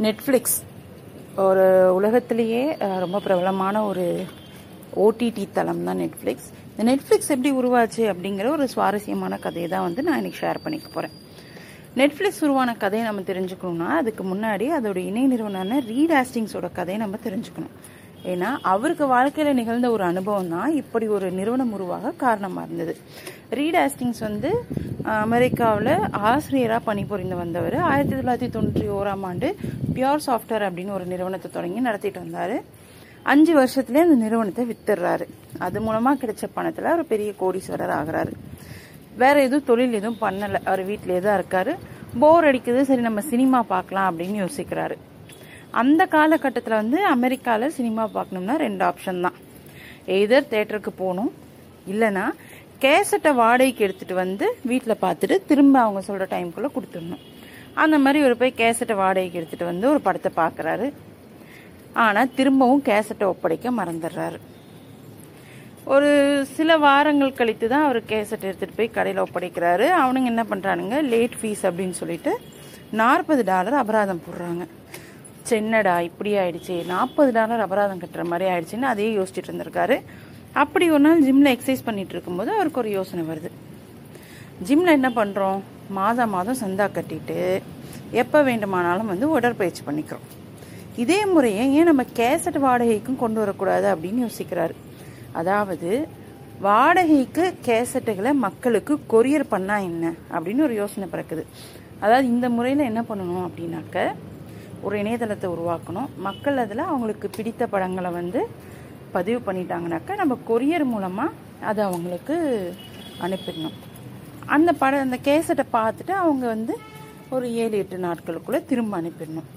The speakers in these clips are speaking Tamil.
நெட்ஃப்ளிக்ஸ் ஒரு உலகத்திலேயே ரொம்ப பிரபலமான ஒரு ஓடிடி தளம் தான் நெட்ஃப்ளிக்ஸ் இந்த நெட்ஃப்ளிக்ஸ் எப்படி உருவாச்சு அப்படிங்கிற ஒரு சுவாரஸ்யமான கதையை தான் வந்து நான் இன்னைக்கு ஷேர் பண்ணிக்க போகிறேன் நெட்ஃப்ளிக்ஸ் உருவான கதையை நம்ம தெரிஞ்சுக்கணும்னா அதுக்கு முன்னாடி அதோட இணை நிறுவனமான ரீட் ஆஸ்டிங்ஸோட கதையை நம்ம தெரிஞ்சுக்கணும். ஏன்னா அவருக்கு வாழ்க்கையில் நிகழ்ந்த ஒரு அனுபவம் தான் இப்படி ஒரு நிறுவனம் உருவாக காரணமாக இருந்தது. ரீட் ஆஸ்டிங்ஸ் வந்து அமெரிக்காவில் ஆசிரியராக பணிபுரிந்து வந்தவர். ஆயிரத்தி தொள்ளாயிரத்தி தொண்ணூற்றி ஓராம் ஆண்டு பியோர் சாஃப்ட்வேர் அப்படின்னு ஒரு நிறுவனத்தை தொடங்கி நடத்திட்டு வந்தார். அஞ்சு வருஷத்துலேயே அந்த நிறுவனத்தை வித்துடுறாரு. அது மூலமாக கிடைச்ச பணத்தில் அவர் பெரிய கோடீஸ்வரர் ஆகிறாரு. வேற எதுவும் தொழில் எதுவும் பண்ணலை. அவர் வீட்டிலே தான் இருக்காரு. போர் அடிக்குது. சரி நம்ம சினிமா பார்க்கலாம் அப்படின்னு யோசிக்கிறாரு. அந்த காலகட்டத்தில் வந்து அமெரிக்காவில் சினிமா பார்க்கணும்னா ரெண்டு ஆப்ஷன் தான். எய்தர் தேட்டருக்கு போகணும் இல்லைன்னா கேசட்டை வாடகைக்கு எடுத்துகிட்டு வந்து வீட்டில் பார்த்துட்டு திரும்ப அவங்க சொல்கிற டைமுக்குள்ளே கொடுத்துடணும். அந்த மாதிரி இவர் போய் கேசட்டை வாடகைக்கு எடுத்துகிட்டு வந்து ஒரு படத்தை பார்க்குறாரு. ஆனால் திரும்பவும் கேசட்டை ஒப்படைக்க மறந்துடுறாரு. ஒரு சில வாரங்கள் கழித்து தான் அவர் கேசட் எடுத்துகிட்டு போய் கடையில் ஒப்படைக்கிறாரு. அவனுங்க என்ன பண்ணுறானுங்க லேட் ஃபீஸ் அப்படின்னு சொல்லிட்டு நாற்பது டாலர் அபராதம் போடுறாங்க. சென்னடா இப்படி ஆயிடுச்சு. நாற்பது டாலர் அபராதம் கட்டுற மாதிரி ஆயிடுச்சுன்னு அதையே யோசிச்சுட்டு இருந்திருக்காரு. அப்படி ஒரு நாள் ஜிம்மில் எக்ஸசைஸ் பண்ணிட்டு இருக்கும்போது அவருக்கு ஒரு யோசனை வருது. ஜிம்மில் என்ன பண்ணுறோம் மாதம் மாதம் சந்தா கட்டிட்டு எப்போ வேண்டுமானாலும் வந்து உடற்பயிற்சி பண்ணிக்கிறோம். இதே முறையை ஏன் நம்ம கேசட் வாடகைக்கும் கொண்டு வரக்கூடாது அப்படின்னு யோசிக்கிறாரு. அதாவது வாடகைக்கு கேசட்டுகளை மக்களுக்கு கொரியர் பண்ணா என்ன அப்படின்னு ஒரு யோசனை பிறக்குது. அதாவது இந்த முறையில் என்ன பண்ணணும் அப்படின்னாக்க ஒரு இணையதளத்தை உருவாக்கணும். மக்கள் அதில் அவங்களுக்கு பிடித்த படங்களை வந்து பதிவு பண்ணிட்டாங்கனாக்கா நம்ம கொரியர் மூலமாக அதை அவங்களுக்கு அனுப்பிடணும். அந்த படம் அந்த கேசட்டை பார்த்துட்டு அவங்க வந்து ஒரு ஏழு எட்டு நாட்களுக்குள்ளே திரும்ப அனுப்பிடணும்.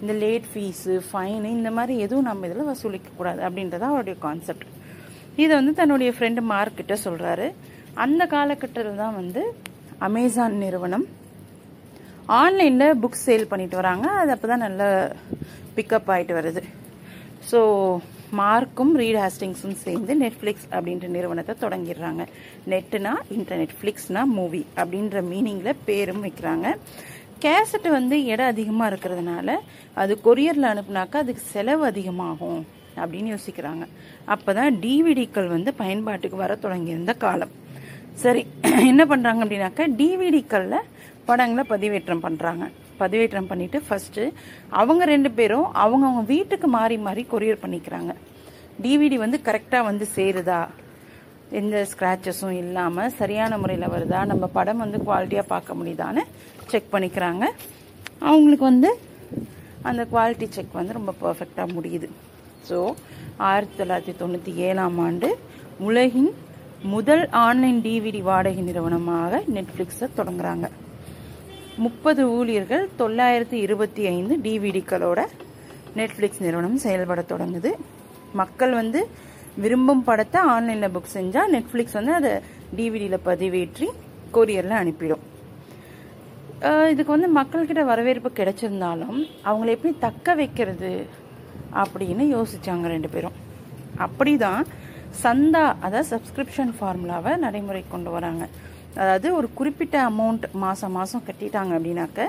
இந்த லேட் ஃபீஸு ஃபைனு இந்த மாதிரி எதுவும் நம்ம இதில் வசூலிக்கக்கூடாது அப்படின்றது அவருடைய கான்செப்ட் இதை வந்து தன்னுடைய ஃப்ரெண்டு மார்க்கிட்ட சொல்கிறாரு அந்த காலகட்டத்தில் தான் வந்து அமேசான் நிறுவனம் ஆன்லைனில் புக் சேல் பண்ணிட்டு வராங்க. அது அப்போ தான் நல்ல பிக்கப் ஆகிட்டு வருது. ஸோ மார்க்கும் ரீட் ஹாஸ்டிங்ஸும் சேர்ந்து நெட்ஃப்ளிக்ஸ் அப்படின்ற நிறுவனத்தை தொடங்கிடுறாங்க. நெட்டுனா இன்டர்நெட் ஃப்ளிக்ஸ்னா மூவி அப்படின்ற மீனிங்கில் பேரும் வைக்கிறாங்க. கேசட் வந்து இடம் அதிகமாக இருக்கிறதுனால அது கொரியரில் அனுப்புனாக்கா அதுக்கு செலவு அதிகமாகும் அப்படின்னு யோசிக்கிறாங்க. அப்போ தான் டிவிடிக்கள் வந்து பயன்பாட்டுக்கு வர தொடங்கியிருந்த காலம். சரி என்ன பண்ணுறாங்க அப்படின்னாக்கா டிவிடிக்களில் படங்களை பதிவேற்றம் பண்ணுறாங்க பதிவேற்றம் பண்ணிட்டு ஃபர்ஸ்ட் அவங்க ரெண்டு பேரும் அவங்க அவங்க வீட்டுக்கு மாறி மாறி கொரியர் பண்ணிக்கிறாங்க. டிவிடி வந்து கரெக்டாக வந்து சேருதா? எந்த ஸ்க்ராச்சஸும் இல்லாமல் சரியான முறையில் வருதா? நம்ம படம் வந்து குவாலிட்டியாக பார்க்க முடியுதான்னு செக் பண்ணிக்கிறாங்க. அவங்களுக்கு வந்து அந்த குவாலிட்டி செக் வந்து ரொம்ப பர்ஃபெக்டாக முடியுது. ஸோ ஆயிரத்தி தொள்ளாயிரத்தி தொண்ணூற்றி ஏழாம் ஆண்டு உலகின் முதல் ஆன்லைன் டிவிடி வாடகை நிறுவனமாக நெட்ஃப்ளிக்ஸை தொடங்குறாங்க. முப்பது ஊழியர்கள் தொள்ளாயிரத்தி இருபத்தி ஐந்து டிவிடிக்களோட நெட்ஃப்ளிக்ஸ் நிறுவனம் செயல்பட தொடங்குது. மக்கள் வந்து விரும்பும் படத்தை ஆன்லைனில் புக் செஞ்சால் நெட்ஃப்ளிக்ஸ் வந்து அதை டிவிடியில் பதிவேற்றி கொரியரில் அனுப்பிடும். இதுக்கு வந்து மக்கள்கிட்ட வரவேற்பு கிடைச்சிருந்தாலும் அவங்கள எப்படி தக்க வைக்கிறது அப்படின்னு யோசிச்சாங்க ரெண்டு பேரும். அப்படி தான் சந்தா அதாவது சப்ஸ்கிரிப்ஷன் ஃபார்முலாவை நடைமுறை கொண்டு வராங்க. அதாவது ஒரு குறிப்பிட்ட அமௌண்ட் மாதம் மாதம் கட்டிட்டாங்க அப்படின்னாக்க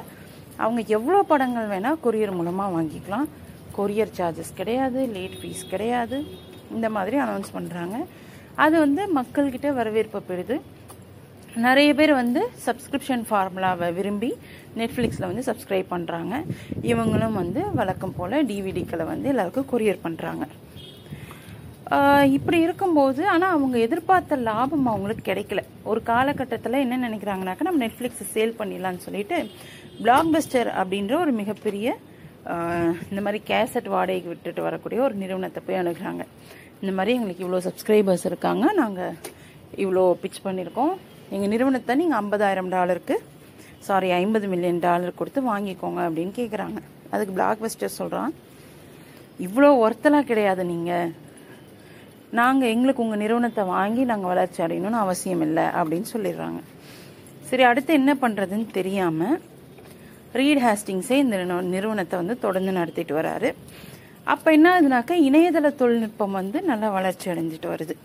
அவங்க எவ்வளோ படங்கள் வேணால் கொரியர் மூலமாக வாங்கிக்கலாம். கொரியர் சார்ஜஸ் கிடையாது லேட் ஃபீஸ் கிடையாது. இந்த மாதிரி அனௌன்ஸ் பண்ணுறாங்க அது வந்து மக்கள்கிட்ட வரவேற்பு பெறுது. நிறைய பேர் வந்து சப்ஸ்கிரிப்ஷன் ஃபார்முலாவை விரும்பி நெட்ஃப்ளிக்ஸில் வந்து சப்ஸ்கிரைப் பண்ணுறாங்க இவங்களும் வந்து வழக்கம் போல் டிவிடிக்களை வந்து எல்லாருக்கும் கொரியர் பண்ணுறாங்க இப்படி இருக்கும்போது ஆனால் அவங்க எதிர்பார்த்த லாபம் அவங்களுக்கு கிடைக்கல. ஒரு காலகட்டத்தில் என்ன நினைக்கிறாங்கனாக்கா நம்ம நெட்ஃப்ளிக்ஸை சேல் பண்ணிடலாம்னு சொல்லிட்டு பிளாக் பஸ்டர் அப்படின்ற ஒரு மிகப்பெரிய இந்த மாதிரி கேசட் வாடகைக்கு விட்டுட்டு வரக்கூடிய ஒரு நிறுவனத்தை போய் அணுகிறாங்க. இந்த மாதிரி எங்களுக்கு இவ்வளோ சப்ஸ்கிரைபர்ஸ் இருக்காங்க. நாங்கள் இவ்வளோ பிச் பண்ணியிருக்கோம். எங்கள் நிறுவனத்தை நீங்கள் ஐம்பதாயிரம் டாலருக்கு சாரி ஐம்பது மில்லியன் டாலர் கொடுத்து வாங்கிக்கோங்க அப்படின்னு கேட்குறாங்க அதுக்கு பிளாக் பஸ்டர் சொல்கிறான் இவ்வளோ ஒர்த்தெல்லாம் கிடையாது நீங்கள் நாங்கள் எங்களுக்கு உங்கள் நிறுவனத்தை வாங்கி நாங்கள் வளர்ச்சி அடையணும்னு அவசியம் இல்லை அப்படின்னு சொல்லிடுறாங்க. சரி அடுத்து என்ன பண்ணுறதுன்னு தெரியாமல் ரீட் ஹேஸ்டிங்ஸே இந்த நிறுவனத்தை வந்து தொடர்ந்து நடத்திட்டு வராரு. அப்போ என்ன ஆகுதுனாக்கா இணையதள தொழில்நுட்பம் வந்து நல்லா வளர்ச்சி அடைஞ்சிட்டு வருது.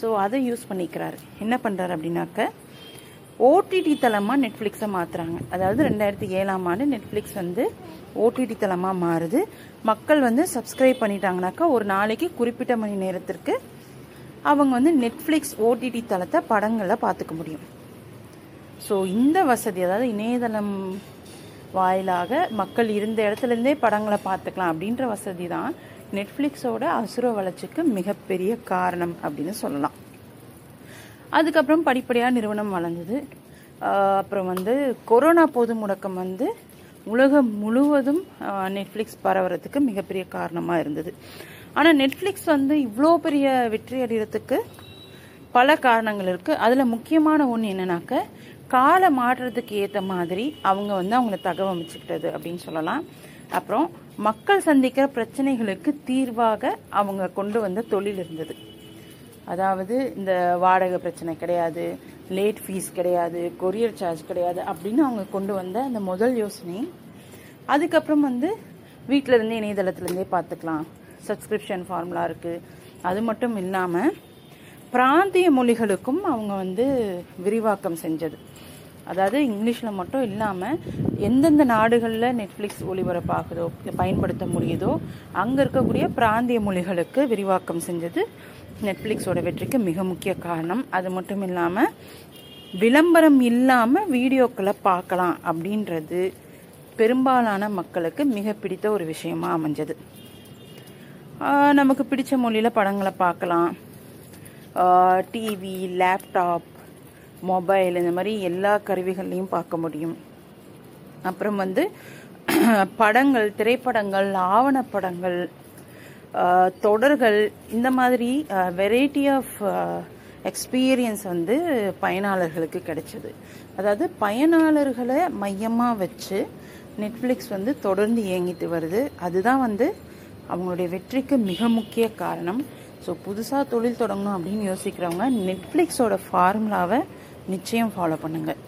ஸோ அதை யூஸ் பண்ணிக்கிறாரு. என்ன பண்ணுறாரு அப்படின்னாக்க ஓடிடி தளமாக நெட்ஃப்ளிக்ஸை மாற்றுறாங்க அதாவது ரெண்டாயிரத்தி ஏழாம் ஆண்டு நெட்ஃப்ளிக்ஸ் வந்து ஓடிடி தளமாக மாறுது. மக்கள் வந்து சப்ஸ்கிரைப் பண்ணிட்டாங்கனாக்கா ஒரு நாளைக்கு குறிப்பிட்ட மணி நேரத்திற்கு அவங்க வந்து நெட்ஃப்ளிக்ஸ் ஓடிடி தளத்தை படங்களை பார்த்துக்க முடியும். ஸோ இந்த வசதி அதாவது இணையதளம் வாயிலாக மக்கள் இருந்த இடத்துலேருந்தே படங்களை பார்த்துக்கலாம் அப்படின்ற வசதி தான் நெட்ஃப்ளிக்ஸோட அசுர வளர்ச்சிக்கு மிகப்பெரிய காரணம் அப்படின்னு சொல்லலாம். அதுக்கப்புறம் படிப்படியாக நிறுவனம் வளர்ந்தது. அப்புறம் வந்து கொரோனா பொது முடக்கம் வந்து உலகம் முழுவதும் நெட்ஃப்ளிக்ஸ் பரவுறதுக்கு மிகப்பெரிய காரணமாக இருந்தது. ஆனால் நெட்ஃப்ளிக்ஸ் வந்து இவ்வளோ பெரிய வெற்றி அடைகிறதுக்கு பல காரணங்கள் இருக்குது அதில் முக்கியமான ஒன்று என்னன்னாக்க கால மாற்றத்துக்கு ஏற்ற மாதிரி அவங்க வந்து அவங்கள தகவமைச்சுக்கிட்டது அப்படின்னு சொல்லலாம். அப்புறம் மக்கள் சந்திக்கிற பிரச்சனைகளுக்கு தீர்வாக அவங்க கொண்டு வந்த தொழில் இருந்தது. அதாவது இந்த வாடகை பிரச்சனை கிடையாது லேட் ஃபீஸ் கிடையாது கொரியர் சார்ஜ் கிடையாது அப்படின்னு அவங்க கொண்டு வந்த அந்த முதல் யோசனை. அதுக்கப்புறம் வந்து வீட்டிலேருந்தே இணையதளத்துலேருந்தே பார்த்துக்கலாம். சப்ஸ்கிரிப்ஷன் ஃபார்முலா இருக்குது அது மட்டும் இல்லாமல் பிராந்திய மொழிகளுக்கும் அவங்க வந்து விரிவாக்கம் செஞ்சது. அதாவது இங்கிலீஷில் மட்டும் இல்லாமல் எந்தெந்த நாடுகளில் நெட்ஃப்ளிக்ஸ் ஒளிபரப்பாகுதோ பயன்படுத்த முடியுதோ அங்கே இருக்கக்கூடிய பிராந்திய மொழிகளுக்கு விரிவாக்கம் செஞ்சது நெட்ஃப்ளிக்ஸோட வெற்றிக்கு மிக முக்கிய காரணம். அது மட்டும் இல்லாமல் விளம்பரம் இல்லாமல் வீடியோக்களை பார்க்கலாம் அப்படின்றது பெரும்பாலான மக்களுக்கு மிக பிடித்த ஒரு விஷயமா அமைஞ்சது. நமக்கு பிடிச்ச மொழியில் படங்களை பார்க்கலாம். டிவி லேப்டாப் மொபைல் இந்த மாதிரி எல்லா கருவிகள்லையும் பார்க்க முடியும். அப்புறம் வந்து படங்கள் திரைப்படங்கள் ஆவணப்படங்கள் தொடர்கள் இந்த மாதிரி வெரைட்டி ஆஃப் எக்ஸ்பீரியன்ஸ் வந்து பயனாளர்களுக்கு கிடைச்சது. அதாவது பயனாளர்களை மையமாக வச்சு நெட்ஃப்ளிக்ஸ் வந்து தொடர்ந்து இயங்கிட்டு வருது. அதுதான் வந்து அவங்களுடைய வெற்றிக்கு மிக முக்கிய காரணம். ஸோ புதுசாக தொழில் தொடங்கணும் அப்படின்னு யோசிக்கிறவங்க நெட்ஃப்ளிக்ஸோட ஃபார்முலாவை நிச்சயம் ஃபாலோ பண்ணுங்கள்